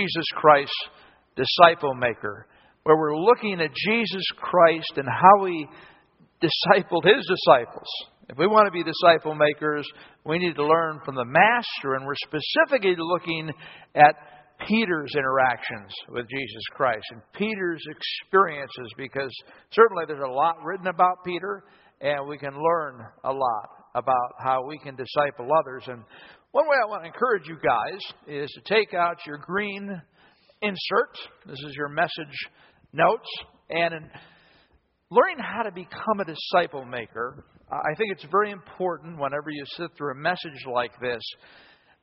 Jesus Christ, disciple maker, where we're looking at Jesus Christ and how he discipled his disciples. If we want to be disciple makers, we need to learn from the Master, and we're specifically looking at Peter's interactions with Jesus Christ and Peter's experiences because certainly there's a lot written about Peter, and we can learn a lot about how we can disciple others. And one way I want to encourage you guys is to take out your green insert. This is your message notes. And in learning how to become a disciple maker, I think it's very important whenever you sit through a message like this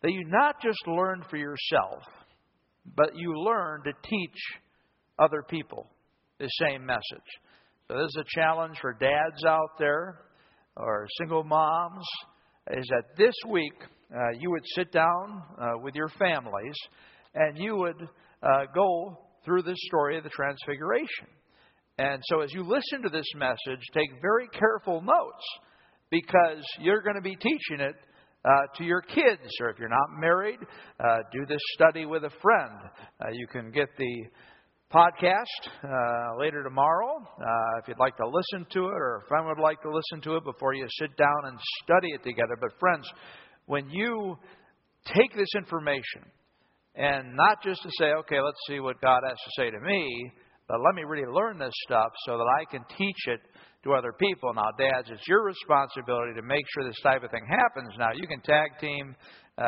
that you not just learn for yourself, but you learn to teach other people the same message. So, this is a challenge for dads out there or single moms is that this week uh, you would sit down uh, with your families and you would uh, go through this story of the Transfiguration. And so, as you listen to this message, take very careful notes because you're going to be teaching it uh, to your kids. Or if you're not married, uh, do this study with a friend. Uh, you can get the podcast uh, later tomorrow uh, if you'd like to listen to it, or a friend would like to listen to it before you sit down and study it together. But, friends, when you take this information and not just to say, okay, let's see what God has to say to me, but let me really learn this stuff so that I can teach it to other people. Now, dads, it's your responsibility to make sure this type of thing happens. Now, you can tag team uh,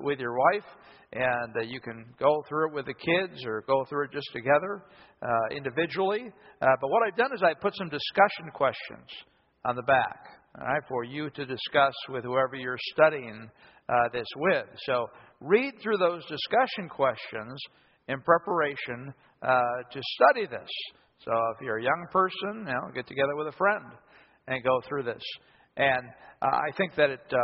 with your wife, and uh, you can go through it with the kids or go through it just together uh, individually. Uh, but what I've done is I put some discussion questions on the back right, for you to discuss with whoever you're studying uh, this with. So read through those discussion questions in preparation uh, to study this. So if you're a young person, you know, get together with a friend and go through this. And uh, I think that it uh,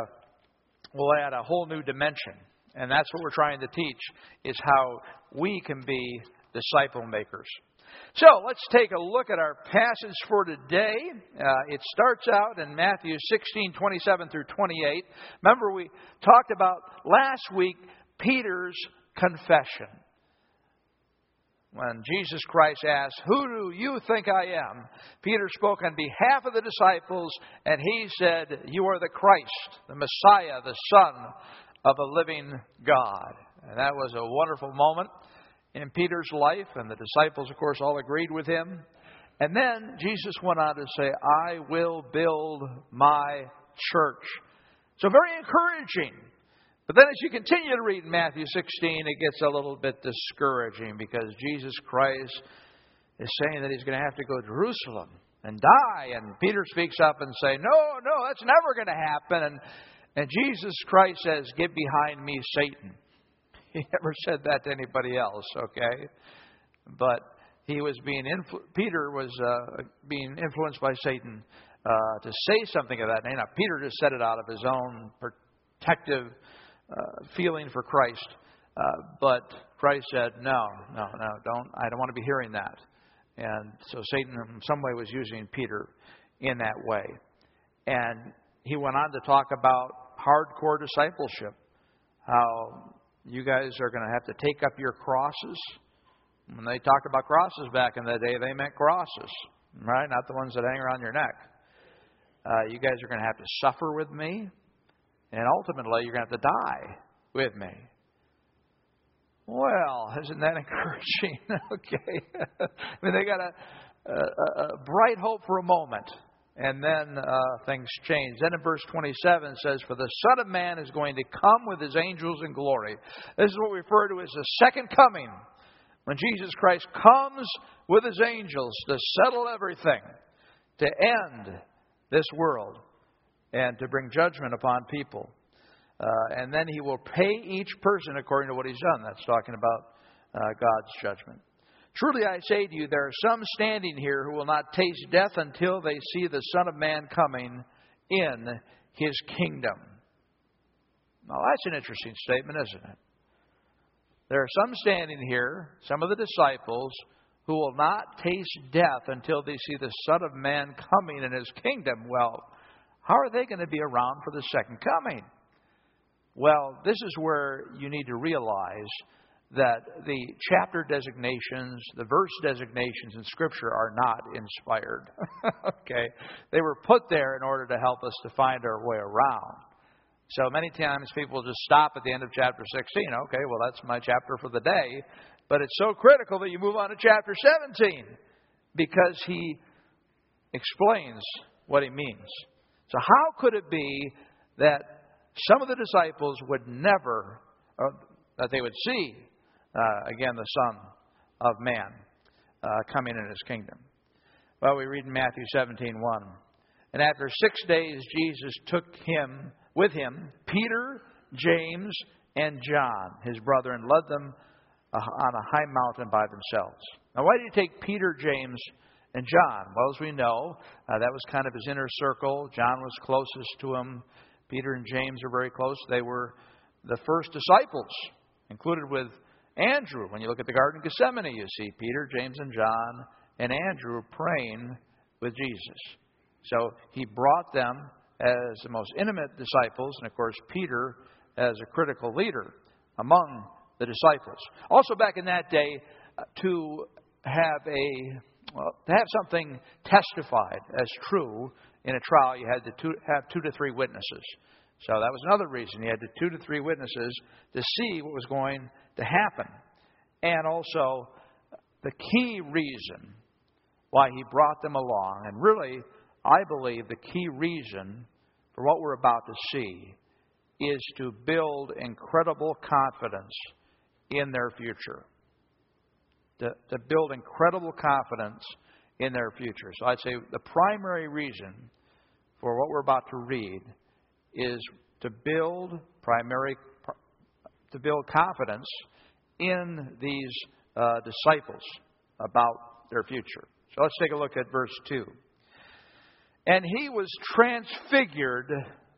will add a whole new dimension. And that's what we're trying to teach is how we can be disciple makers. So let's take a look at our passage for today. Uh, it starts out in Matthew 16, 27 through 28. Remember, we talked about last week Peter's confession. When Jesus Christ asked, Who do you think I am? Peter spoke on behalf of the disciples, and he said, You are the Christ, the Messiah, the Son of a living God. And that was a wonderful moment in Peter's life, and the disciples, of course, all agreed with him. And then Jesus went on to say, I will build my church. So, very encouraging. But then, as you continue to read Matthew 16, it gets a little bit discouraging because Jesus Christ is saying that he's going to have to go to Jerusalem and die. And Peter speaks up and say, No, no, that's never going to happen. And, and Jesus Christ says, Get behind me, Satan. He never said that to anybody else, okay? But he was being influ- Peter was uh, being influenced by Satan uh, to say something of that nature. Now, Peter just said it out of his own protective uh, feeling for Christ, uh, but Christ said, "No, no, no, don't. I don't want to be hearing that." And so Satan, in some way, was using Peter in that way. And he went on to talk about hardcore discipleship, how you guys are going to have to take up your crosses. When they talked about crosses back in the day, they meant crosses, right? Not the ones that hang around your neck. Uh, you guys are going to have to suffer with me, and ultimately, you're going to have to die with me. Well, isn't that encouraging? okay. I mean, they got a, a, a bright hope for a moment. And then uh, things change. Then in verse 27 says, For the Son of Man is going to come with his angels in glory. This is what we refer to as the second coming. When Jesus Christ comes with his angels to settle everything, to end this world, and to bring judgment upon people. Uh, and then he will pay each person according to what he's done. That's talking about uh, God's judgment. Truly I say to you, there are some standing here who will not taste death until they see the Son of Man coming in his kingdom. Now, that's an interesting statement, isn't it? There are some standing here, some of the disciples, who will not taste death until they see the Son of Man coming in his kingdom. Well, how are they going to be around for the second coming? Well, this is where you need to realize that the chapter designations, the verse designations in Scripture are not inspired. okay? They were put there in order to help us to find our way around. So many times people just stop at the end of chapter 16. Okay, well, that's my chapter for the day. But it's so critical that you move on to chapter 17 because he explains what he means. So, how could it be that some of the disciples would never, that they would see uh, again the Son of Man uh, coming in his kingdom? Well, we read in Matthew 17 1. And after six days, Jesus took him with him, Peter, James, and John, his brother, and led them uh, on a high mountain by themselves. Now, why did he take Peter, James, and John? Well, as we know, uh, that was kind of his inner circle. John was closest to him. Peter and James are very close. They were the first disciples, included with Andrew. When you look at the Garden of Gethsemane, you see Peter, James, and John, and Andrew praying with Jesus. So he brought them as the most intimate disciples, and of course, Peter as a critical leader among the disciples. Also, back in that day, uh, to have a well, to have something testified as true in a trial, you had to two, have two to three witnesses. So that was another reason. You had to two to three witnesses to see what was going to happen. And also, the key reason why he brought them along, and really, I believe the key reason for what we're about to see is to build incredible confidence in their future. To, to build incredible confidence in their future. So I'd say the primary reason for what we're about to read is to build primary to build confidence in these uh, disciples about their future. So let's take a look at verse 2. And he was transfigured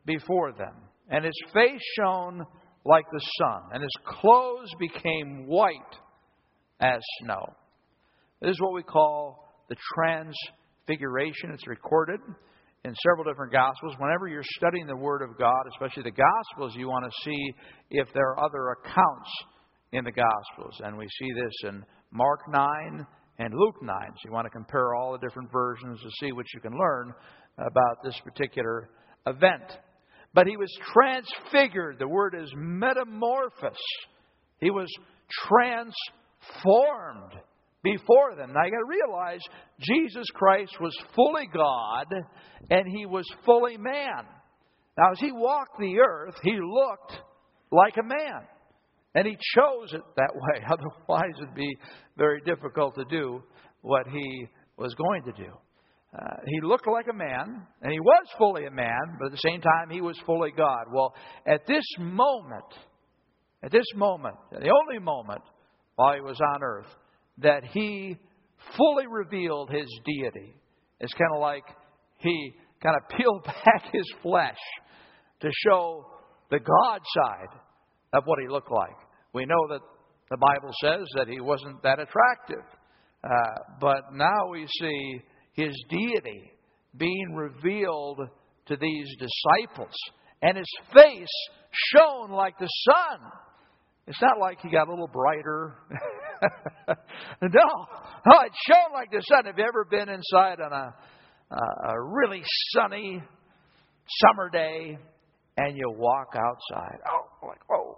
before them, and his face shone like the sun, and his clothes became white as snow. This is what we call the transfiguration. It's recorded in several different Gospels. Whenever you're studying the Word of God, especially the Gospels, you want to see if there are other accounts in the Gospels. And we see this in Mark 9 and Luke 9. So you want to compare all the different versions to see what you can learn about this particular event. But he was transfigured. The word is metamorphos. He was transformed before them. Now you got to realize Jesus Christ was fully God and he was fully man. Now as he walked the earth, he looked like a man. And he chose it that way. Otherwise, it'd be very difficult to do what he was going to do. Uh, he looked like a man, and he was fully a man, but at the same time, he was fully God. Well, at this moment, at this moment, the only moment while he was on earth, that he fully revealed his deity. It's kind of like he kind of peeled back his flesh to show the God side of what he looked like. We know that the Bible says that he wasn't that attractive. Uh, but now we see his deity being revealed to these disciples. And his face shone like the sun. It's not like he got a little brighter. no, no, it shone like the sun. Have you ever been inside on a, a really sunny summer day and you walk outside? Oh, like, whoa,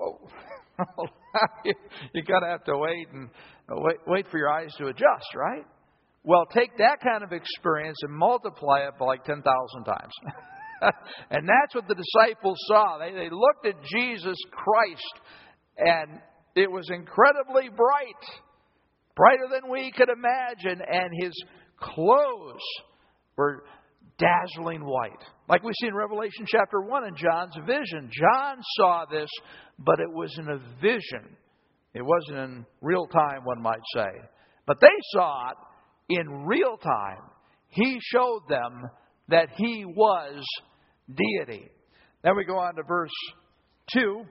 whoa. you, you kind of have to wait and uh, wait, wait for your eyes to adjust, right? Well, take that kind of experience and multiply it by like 10,000 times. and that's what the disciples saw. They, they looked at Jesus Christ, and it was incredibly bright, brighter than we could imagine, and his clothes were dazzling white. Like we see in Revelation chapter 1 in John's vision. John saw this, but it was in a vision. It wasn't in real time, one might say. But they saw it in real time. He showed them that he was deity. Then we go on to verse 2,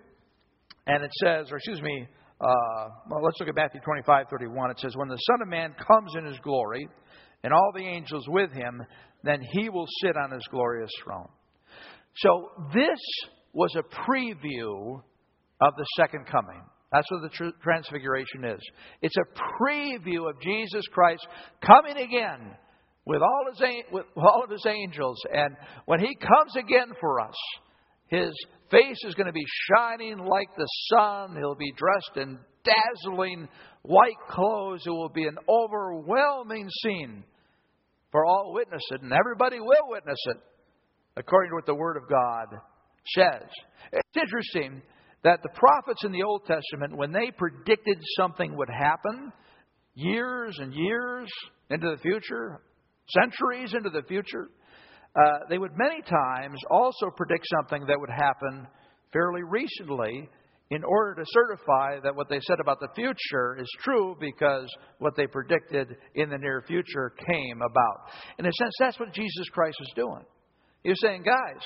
and it says, or excuse me, uh, well, let's look at Matthew 25, 31. It says, When the Son of Man comes in his glory, and all the angels with him, then he will sit on his glorious throne. So this was a preview of the second coming. That's what the transfiguration is. It's a preview of Jesus Christ coming again with all, his, with all of his angels. And when he comes again for us, his face is going to be shining like the sun. He'll be dressed in dazzling white clothes. It will be an overwhelming scene for all witness it, and everybody will witness it, according to what the Word of God says. It's interesting that the prophets in the Old Testament, when they predicted something would happen, years and years into the future, centuries into the future, uh, they would many times also predict something that would happen fairly recently in order to certify that what they said about the future is true because what they predicted in the near future came about. In a sense, that's what Jesus Christ is doing. He was saying, guys,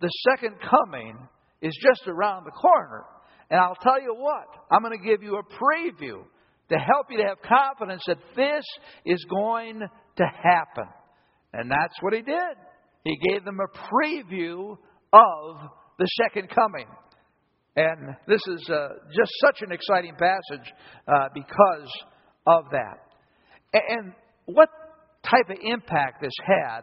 the second coming is just around the corner. And I'll tell you what, I'm going to give you a preview to help you to have confidence that this is going to happen. And that's what he did. He gave them a preview of the second coming. And this is uh, just such an exciting passage uh, because of that. And what type of impact this had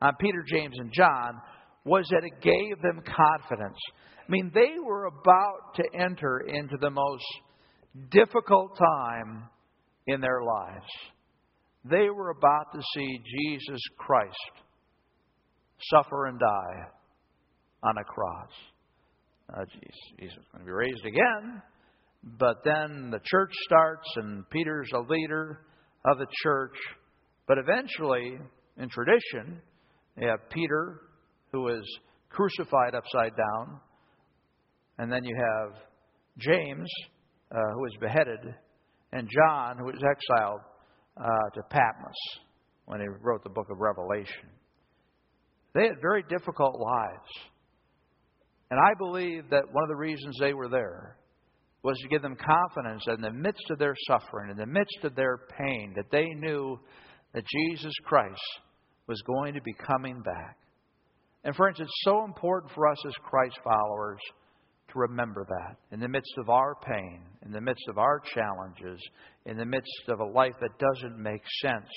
on Peter, James, and John was that it gave them confidence. I mean, they were about to enter into the most difficult time in their lives. They were about to see Jesus Christ suffer and die on a cross. Uh, Jesus is going to be raised again. But then the church starts, and Peter's a leader of the church. But eventually, in tradition, you have Peter, who is crucified upside down. And then you have James, uh, who was beheaded, and John, who is exiled uh, to Patmos when he wrote the book of Revelation. They had very difficult lives. And I believe that one of the reasons they were there was to give them confidence that in the midst of their suffering, in the midst of their pain, that they knew that Jesus Christ was going to be coming back. And friends, it's so important for us as Christ followers to remember that in the midst of our pain, in the midst of our challenges, in the midst of a life that doesn't make sense.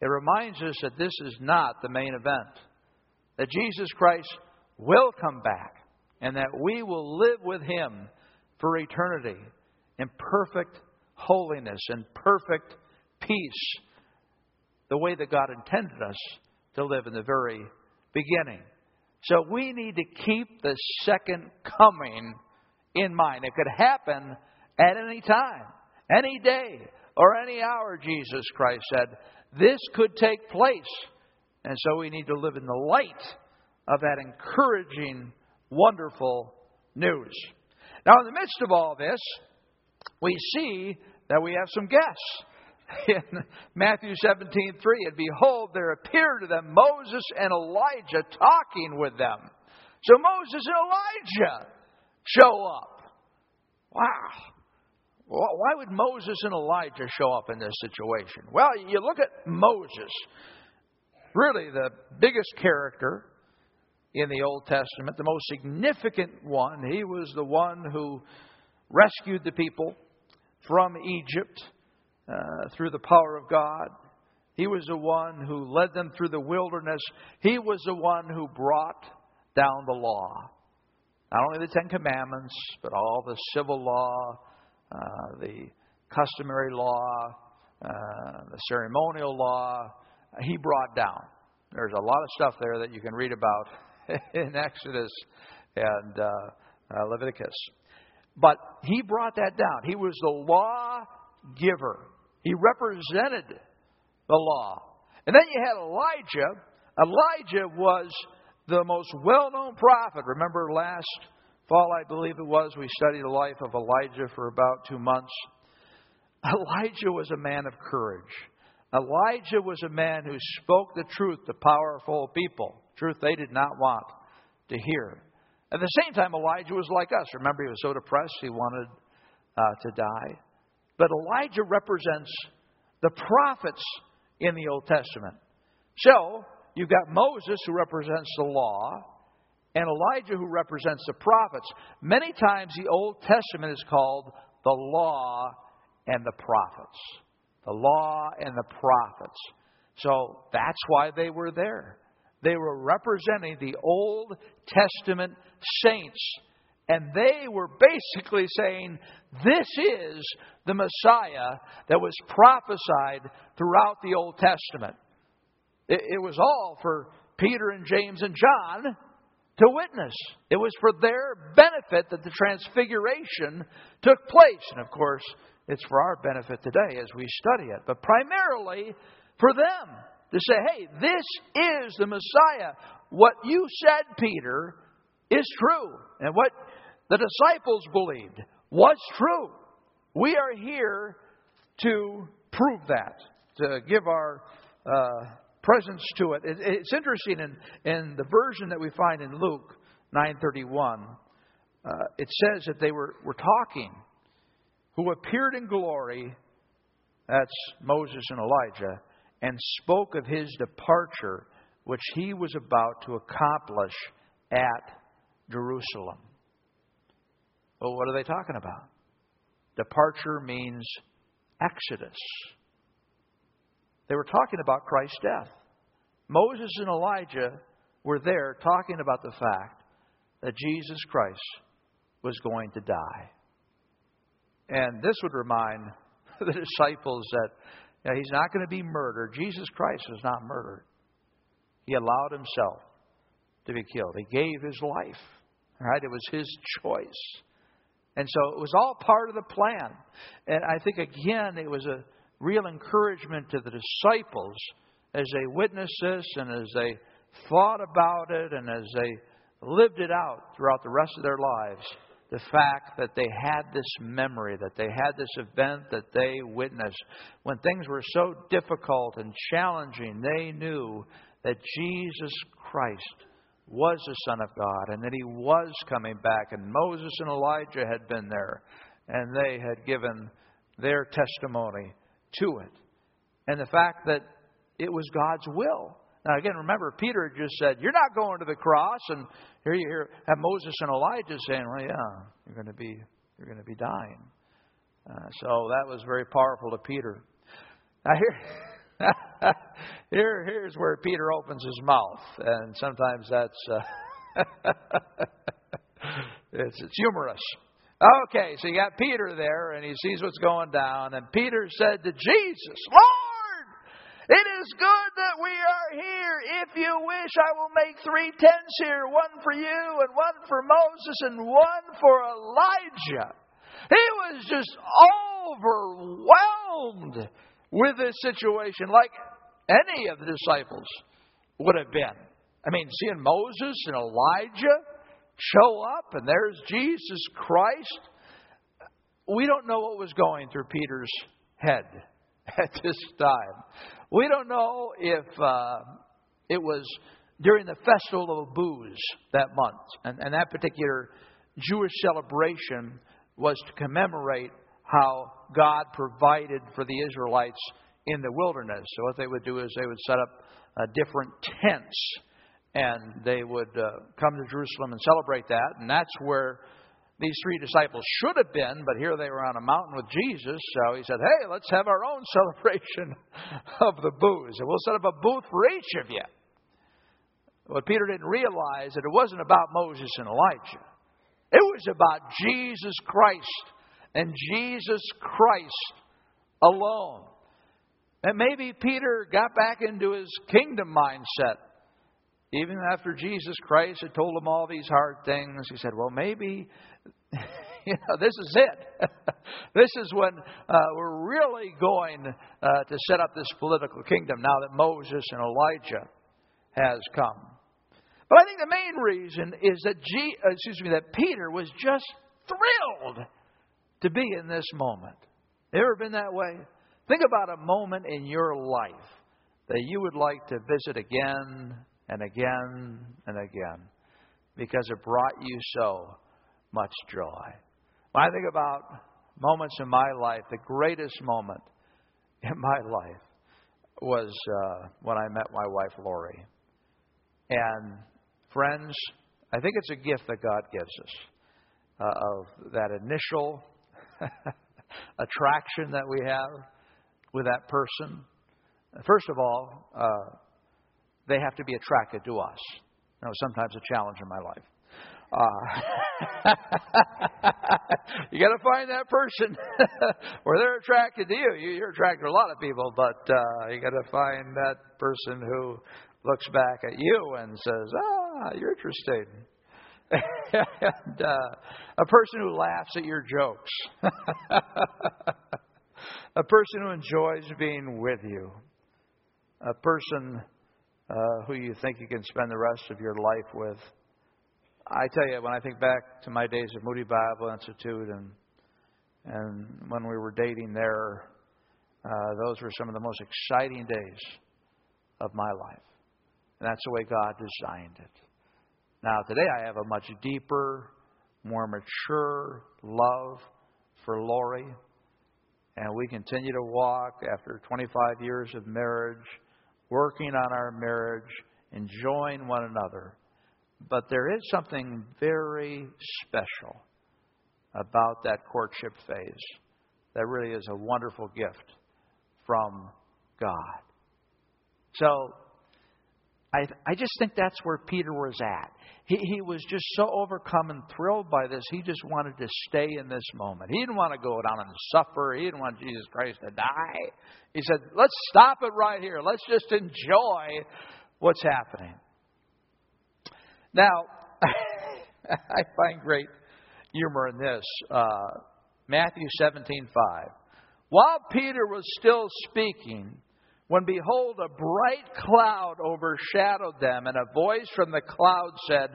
It reminds us that this is not the main event, that Jesus Christ will come back and that we will live with Him for eternity in perfect holiness and perfect peace, the way that God intended us to live in the very beginning. So we need to keep the second coming in mind. It could happen at any time, any day, or any hour, Jesus Christ said. This could take place. And so we need to live in the light of that encouraging wonderful news. Now, in the midst of all this, we see that we have some guests. In Matthew 17, 3, and behold, there appeared to them Moses and Elijah talking with them. So Moses and Elijah show up. Wow. Why would Moses and Elijah show up in this situation? Well, you look at Moses, really the biggest character in the Old Testament, the most significant one. He was the one who rescued the people from Egypt uh, through the power of God. He was the one who led them through the wilderness. He was the one who brought down the law. Not only the Ten Commandments, but all the civil law, uh, the customary law, uh, the ceremonial law, he brought down. There's a lot of stuff there that you can read about in Exodus and uh, uh, Leviticus. But he brought that down. He was the law giver, he represented the law. And then you had Elijah. Elijah was the most well known prophet. Remember last fall, I believe it was, we studied the life of Elijah for about two months. Elijah was a man of courage. Elijah was a man who spoke the truth to powerful people truth they did not want to hear. At the same time, Elijah was like us. Remember, he was so depressed he wanted uh, to die. But Elijah represents the prophets in the Old Testament. So, you've got Moses who represents the law, and Elijah who represents the prophets. Many times the Old Testament is called the law and the prophets. The law and the prophets. So that's why they were there. They were representing the Old Testament saints. And they were basically saying, This is the Messiah that was prophesied throughout the Old Testament. It, it was all for Peter and James and John to witness. It was for their benefit that the transfiguration took place. And of course, it's for our benefit today as we study it. But primarily for them to say, hey, this is the Messiah. What you said, Peter, is true. And what the disciples believed was true. We are here to prove that, to give our uh, presence to it. it. It's interesting in, in the version that we find in Luke 9:31. Uh, it says that they were, were talking, who appeared in glory. That's Moses and Elijah and spoke of his departure, which he was about to accomplish at Jerusalem. Well, what are they talking about? Departure means exodus. They were talking about Christ's death. Moses and Elijah were there talking about the fact that Jesus Christ was going to die. And this would remind the disciples that now, he's not going to be murdered. Jesus Christ was not murdered. He allowed himself to be killed. He gave his life. Right? It was his choice. And so it was all part of the plan. And I think, again, it was a real encouragement to the disciples as they witnessed this and as they thought about it and as they lived it out throughout the rest of their lives the fact that they had this memory, that they had this event that they witnessed. When things were so difficult and challenging, they knew that Jesus Christ was the Son of God and that He was coming back. And Moses and Elijah had been there and they had given their testimony to it. And the fact that it was God's will now, again, remember, Peter just said, You're not going to the cross. And here you hear have Moses and Elijah saying, Well, yeah, you're going to be, you're going to be dying. Uh, so that was very powerful to Peter. Now, here, here, here's where Peter opens his mouth. And sometimes that's. Uh, it's, it's humorous. Okay, so you got Peter there, and he sees what's going down. And Peter said to Jesus, Lord! It is good that we are here. If you wish, I will make three tents here one for you, and one for Moses, and one for Elijah. He was just overwhelmed with this situation, like any of the disciples would have been. I mean, seeing Moses and Elijah show up, and there's Jesus Christ. We don't know what was going through Peter's head at this time. We don't know if uh, it was during the festival of booths that month, and, and that particular Jewish celebration was to commemorate how God provided for the Israelites in the wilderness. So what they would do is they would set up uh, different tents, and they would uh, come to Jerusalem and celebrate that, and that's where these three disciples should have been, but here they were on a mountain with Jesus. So he said, Hey, let's have our own celebration of the booths. And we'll set up a booth for each of you. What Peter didn't realize that it wasn't about Moses and Elijah. It was about Jesus Christ and Jesus Christ alone. And maybe Peter got back into his kingdom mindset. Even after Jesus Christ had told him all these hard things, he said, Well, maybe you know, this is it. this is when uh, we're really going uh, to set up this political kingdom now that Moses and Elijah has come. But I think the main reason is that G, uh, excuse me that Peter was just thrilled to be in this moment. Ever been that way? Think about a moment in your life that you would like to visit again and again and again because it brought you so much joy. When I think about moments in my life, the greatest moment in my life was uh, when I met my wife, Lori. And friends, I think it's a gift that God gives us uh, of that initial attraction that we have with that person. First of all, uh, they have to be attracted to us. That was sometimes a challenge in my life. Uh, you got to find that person where they're attracted to you. You're attracted to a lot of people, but uh, you got to find that person who looks back at you and says, "Ah, you're interesting." and uh, a person who laughs at your jokes, a person who enjoys being with you, a person uh, who you think you can spend the rest of your life with. I tell you, when I think back to my days at Moody Bible Institute and and when we were dating there, uh, those were some of the most exciting days of my life. And that's the way God designed it. Now, today I have a much deeper, more mature love for Lori. And we continue to walk after 25 years of marriage, working on our marriage, enjoying one another. But there is something very special about that courtship phase that really is a wonderful gift from God. So, I, I just think that's where Peter was at. He, he was just so overcome and thrilled by this, he just wanted to stay in this moment. He didn't want to go down and suffer. He didn't want Jesus Christ to die. He said, let's stop it right here. Let's just enjoy what's happening. Now, I find great humor in this. Uh, Matthew 17 5. While Peter was still speaking, when behold, a bright cloud overshadowed them, and a voice from the cloud said,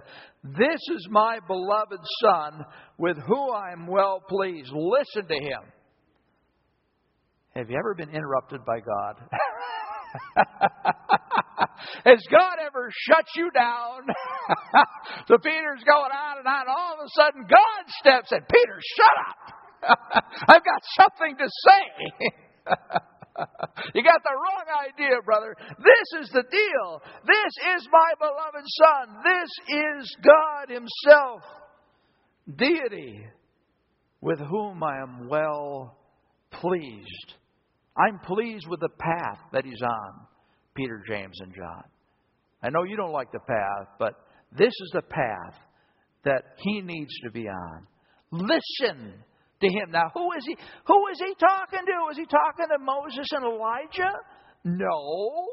This is my beloved Son, with whom I am well pleased. Listen to him. Have you ever been interrupted by God? Has God ever shut you down? so Peter's going on and on. And all of a sudden, God steps in. Peter, shut up. I've got something to say. you got the wrong idea, brother. This is the deal. This is my beloved Son. This is God Himself, deity, with whom I am well pleased. I'm pleased with the path that He's on, Peter, James, and John. I know you don't like the path, but this is the path that He needs to be on. Listen to him. Now, who is he? Who is he talking to? Is he talking to Moses and Elijah? No.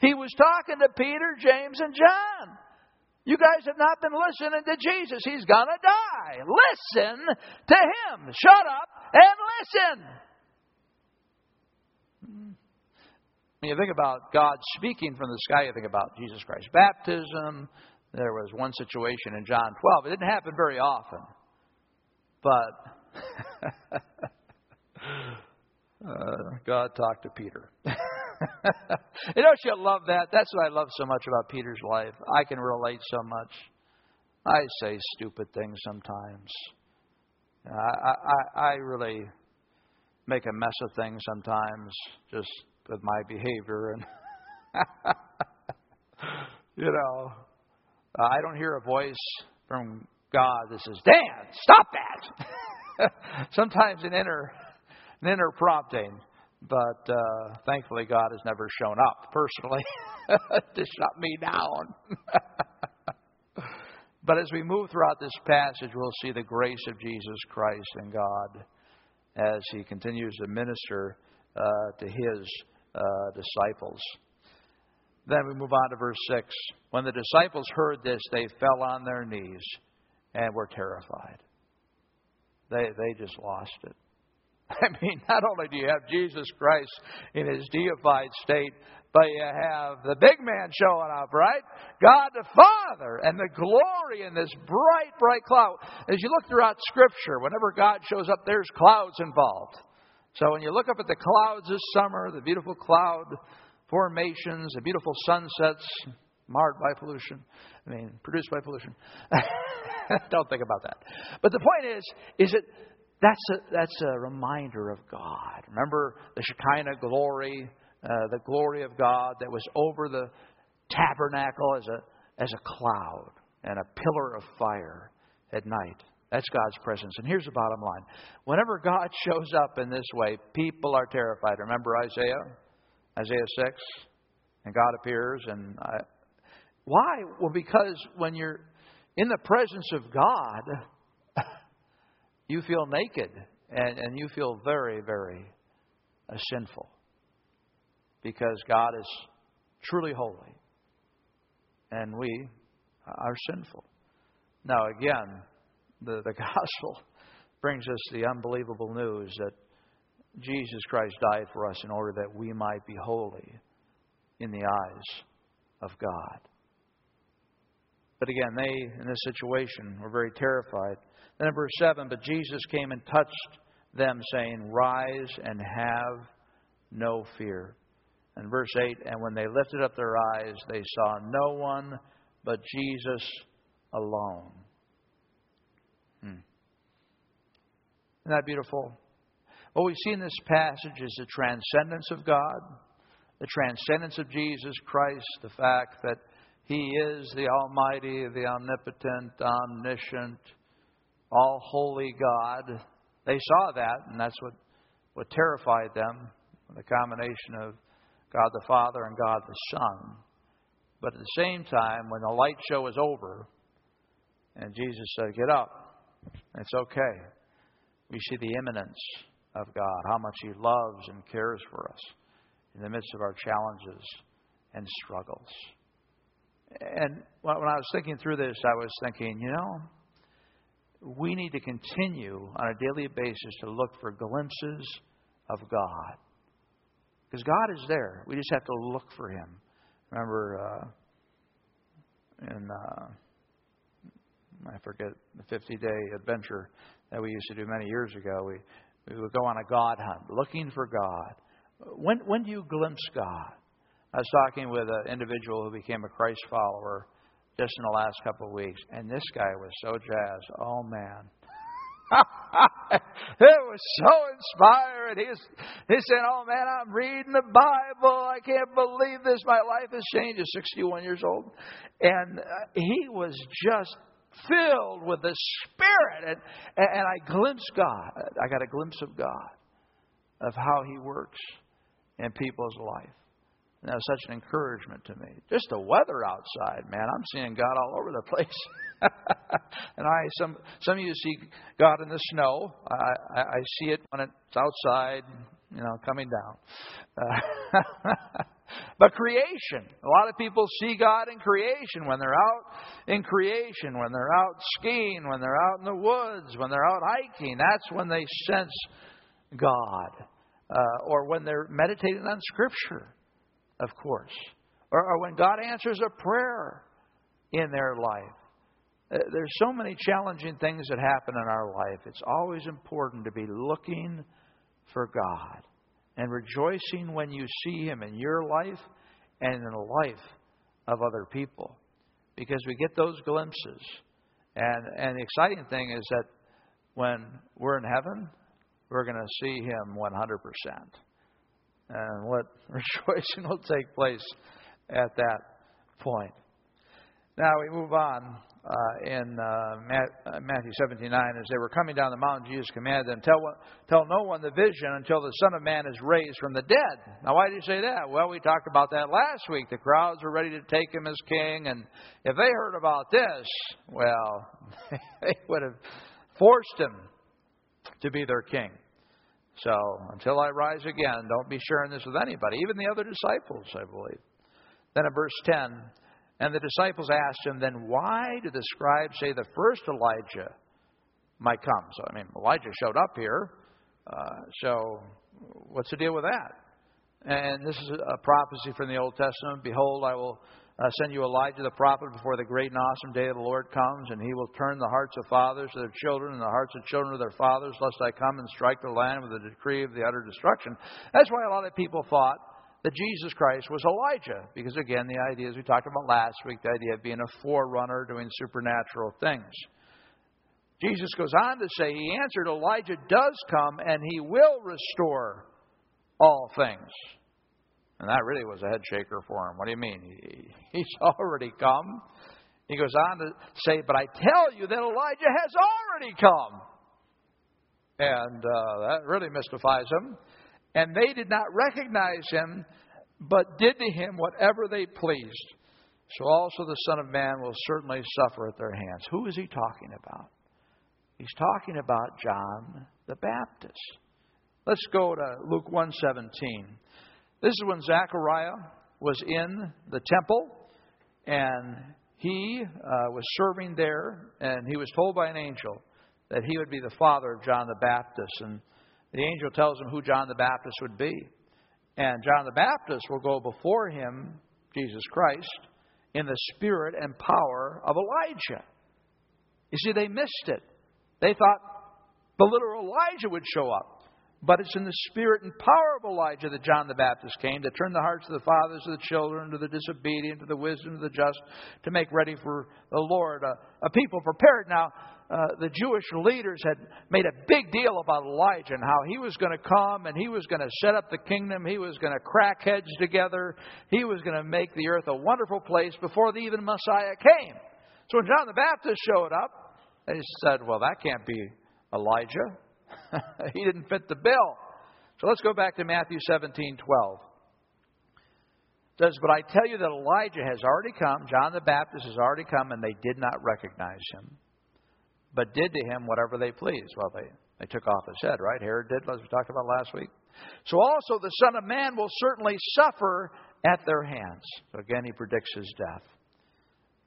He was talking to Peter, James, and John. You guys have not been listening to Jesus. He's going to die. Listen to him. Shut up and listen. When you think about God speaking from the sky, you think about Jesus Christ's baptism. There was one situation in John 12. It didn't happen very often. But uh, God talked to Peter. you know, you love that. That's what I love so much about Peter's life. I can relate so much. I say stupid things sometimes. I, I, I really make a mess of things sometimes, just with my behavior, and you know, I don't hear a voice from God that says, "Dan, stop that." sometimes an inner, an inner prompting. But uh, thankfully, God has never shown up personally to shut me down. but as we move throughout this passage, we'll see the grace of Jesus Christ and God as He continues to minister uh, to His uh, disciples. Then we move on to verse 6. When the disciples heard this, they fell on their knees and were terrified. They, they just lost it. I mean, not only do you have Jesus Christ in his deified state, but you have the big man showing up, right? God the Father and the glory in this bright, bright cloud. As you look throughout Scripture, whenever God shows up, there's clouds involved. So when you look up at the clouds this summer, the beautiful cloud formations, the beautiful sunsets marred by pollution, I mean, produced by pollution. Don't think about that. But the point is, is that that's a, that's a reminder of God. Remember the Shekinah glory, uh, the glory of God that was over the tabernacle as a, as a cloud and a pillar of fire at night. That's God's presence. And here's the bottom line whenever God shows up in this way, people are terrified. Remember Isaiah? Isaiah 6? And God appears. And why? Well, because when you're in the presence of God, you feel naked and, and you feel very, very uh, sinful. Because God is truly holy. And we are sinful. Now, again, the, the gospel brings us the unbelievable news that Jesus Christ died for us in order that we might be holy in the eyes of God. But again, they, in this situation, were very terrified. Then in verse 7, but Jesus came and touched them, saying, Rise and have no fear. And verse 8, and when they lifted up their eyes, they saw no one but Jesus alone. Hmm. Isn't that beautiful? What we see in this passage is the transcendence of God, the transcendence of Jesus Christ, the fact that He is the Almighty, the omnipotent, omniscient, all holy God. They saw that, and that's what, what terrified them the combination of God the Father and God the Son. But at the same time, when the light show was over, and Jesus said, Get up, it's okay. We see the immanence of God, how much He loves and cares for us in the midst of our challenges and struggles. And when I was thinking through this, I was thinking, you know, we need to continue on a daily basis to look for glimpses of God. Because God is there. We just have to look for Him. Remember uh, in, uh, I forget, the 50 day adventure that we used to do many years ago, we, we would go on a God hunt, looking for God. When, when do you glimpse God? I was talking with an individual who became a Christ follower just in the last couple of weeks, and this guy was so jazzed. Oh, man. it was so inspiring. He, was, he said, Oh man, I'm reading the Bible. I can't believe this. My life has changed. He's 61 years old. And uh, he was just filled with the Spirit. And, and I glimpsed God. I got a glimpse of God, of how He works in people's life. And that was such an encouragement to me. Just the weather outside, man. I'm seeing God all over the place. and I, some, some of you see God in the snow. I, I, I see it when it's outside, you know, coming down. Uh, but creation, a lot of people see God in creation when they're out in creation, when they're out skiing, when they're out in the woods, when they're out hiking. That's when they sense God. Uh, or when they're meditating on Scripture, of course. Or, or when God answers a prayer in their life. Uh, there's so many challenging things that happen in our life. It's always important to be looking for God and rejoicing when you see Him in your life and in the life of other people. Because we get those glimpses. And, and the exciting thing is that when we're in heaven, we're going to see Him 100%. And what rejoicing will take place at that point. Now we move on uh, in uh, uh Matthew 17 9, as they were coming down the mountain, Jesus commanded them, tell, tell no one the vision until the Son of Man is raised from the dead. Now, why did he say that? Well, we talked about that last week. The crowds were ready to take him as king, and if they heard about this, well, they would have forced him to be their king. So, until I rise again, don't be sharing this with anybody, even the other disciples, I believe. Then in verse 10, and the disciples asked him, Then why do the scribes say the first Elijah might come? So, I mean, Elijah showed up here. Uh, so, what's the deal with that? And this is a prophecy from the Old Testament. Behold, I will uh, send you Elijah the prophet before the great and awesome day of the Lord comes, and he will turn the hearts of fathers to their children and the hearts of children to their fathers, lest I come and strike the land with a decree of the utter destruction. That's why a lot of people thought that Jesus Christ was Elijah. Because again, the idea, as we talked about last week, the idea of being a forerunner doing supernatural things. Jesus goes on to say, He answered, Elijah does come and he will restore all things. And that really was a head shaker for him. What do you mean? He, he's already come. He goes on to say, But I tell you that Elijah has already come. And uh, that really mystifies him. And they did not recognize him, but did to him whatever they pleased. So also the Son of Man will certainly suffer at their hands. Who is he talking about? He's talking about John the Baptist. Let's go to Luke 1:17. This is when Zechariah was in the temple and he uh, was serving there and he was told by an angel that he would be the father of John the Baptist and the angel tells him who John the Baptist would be. And John the Baptist will go before him, Jesus Christ, in the spirit and power of Elijah. You see, they missed it. They thought the literal Elijah would show up. But it's in the spirit and power of Elijah that John the Baptist came to turn the hearts of the fathers to the children, to the disobedient, to the wisdom of the just, to make ready for the Lord a, a people prepared. Now, uh, the Jewish leaders had made a big deal about Elijah and how he was going to come and he was going to set up the kingdom. He was going to crack heads together. He was going to make the earth a wonderful place before the even Messiah came. So when John the Baptist showed up, they said, Well, that can't be Elijah. he didn't fit the bill. So let's go back to Matthew 17 12. It says, But I tell you that Elijah has already come, John the Baptist has already come, and they did not recognize him but did to him whatever they pleased. Well, they, they took off his head, right? Herod did, as we talked about last week. So also the Son of Man will certainly suffer at their hands. So again, he predicts his death.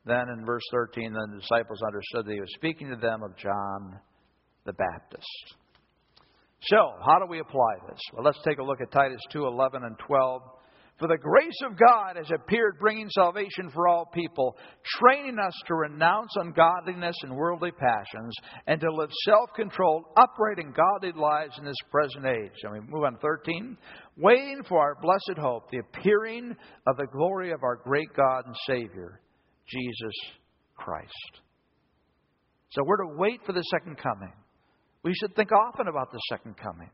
Then in verse 13, then the disciples understood that he was speaking to them of John the Baptist. So, how do we apply this? Well, let's take a look at Titus 2 11 and 12. For the grace of God has appeared, bringing salvation for all people, training us to renounce ungodliness and worldly passions, and to live self controlled, upright, and godly lives in this present age. And we move on to 13. Waiting for our blessed hope, the appearing of the glory of our great God and Savior, Jesus Christ. So we're to wait for the second coming. We should think often about the second coming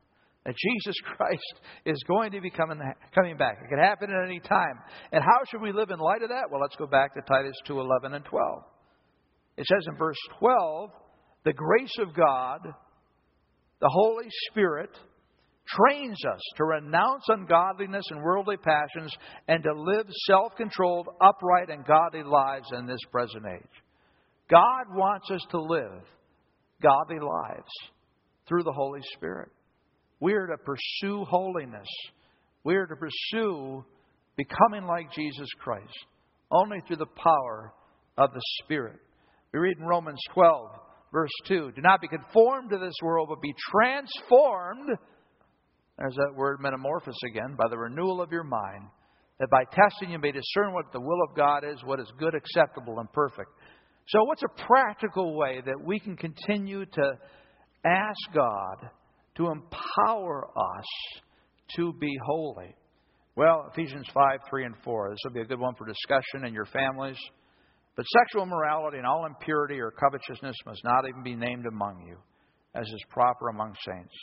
that Jesus Christ is going to be coming, coming back. It can happen at any time. And how should we live in light of that? Well, let's go back to Titus 2 11 and 12. It says in verse 12, the grace of God, the Holy Spirit, trains us to renounce ungodliness and worldly passions and to live self controlled, upright, and godly lives in this present age. God wants us to live godly lives through the Holy Spirit. We are to pursue holiness. We are to pursue becoming like Jesus Christ only through the power of the Spirit. We read in Romans 12, verse 2 Do not be conformed to this world, but be transformed. There's that word metamorphosis again, by the renewal of your mind, that by testing you may discern what the will of God is, what is good, acceptable, and perfect. So, what's a practical way that we can continue to ask God to empower us to be holy. Well, Ephesians 5, 3, and 4. This will be a good one for discussion in your families. But sexual immorality and all impurity or covetousness must not even be named among you, as is proper among saints.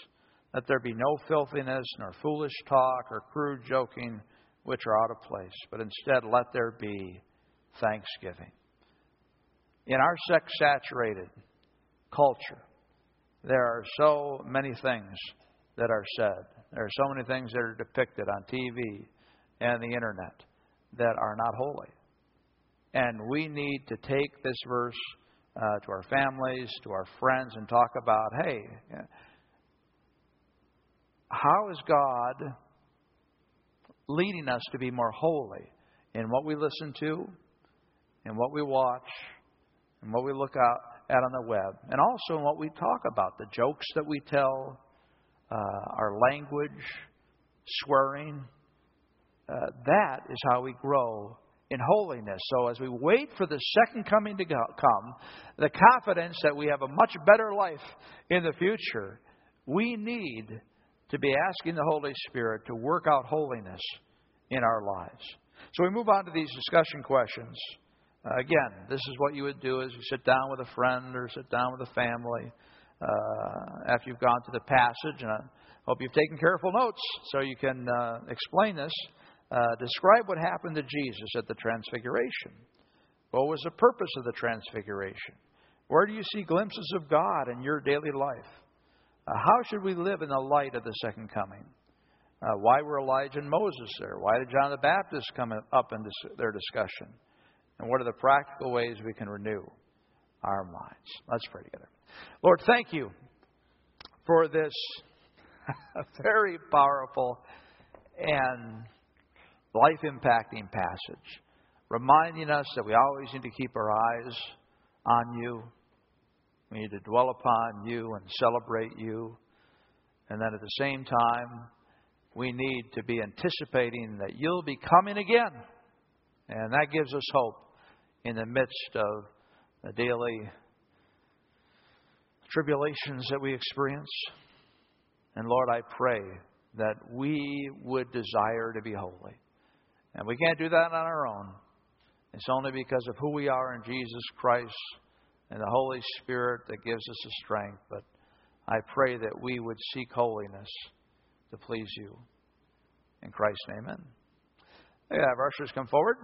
Let there be no filthiness, nor foolish talk, or crude joking, which are out of place, but instead let there be thanksgiving. In our sex saturated culture, there are so many things that are said. There are so many things that are depicted on TV and the internet that are not holy. And we need to take this verse uh, to our families, to our friends, and talk about hey, how is God leading us to be more holy in what we listen to, in what we watch, and what we look out out on the web, and also in what we talk about the jokes that we tell, uh, our language, swearing. Uh, that is how we grow in holiness. So, as we wait for the second coming to come, the confidence that we have a much better life in the future, we need to be asking the Holy Spirit to work out holiness in our lives. So, we move on to these discussion questions. Uh, again, this is what you would do: is you sit down with a friend or sit down with a family uh, after you've gone through the passage, and I hope you've taken careful notes so you can uh, explain this. Uh, describe what happened to Jesus at the Transfiguration. What was the purpose of the transfiguration? Where do you see glimpses of God in your daily life? Uh, how should we live in the light of the second coming? Why were Elijah and Moses there? Why did John the Baptist come up in this, their discussion? And what are the practical ways we can renew our minds? Let's pray together. Lord, thank you for this very powerful and life impacting passage, reminding us that we always need to keep our eyes on you. We need to dwell upon you and celebrate you. And then at the same time, we need to be anticipating that you'll be coming again. And that gives us hope in the midst of the daily tribulations that we experience. And Lord, I pray that we would desire to be holy. And we can't do that on our own. It's only because of who we are in Jesus Christ and the Holy Spirit that gives us the strength. But I pray that we would seek holiness to please you. In Christ's name, amen. Yeah, have ushers come forward.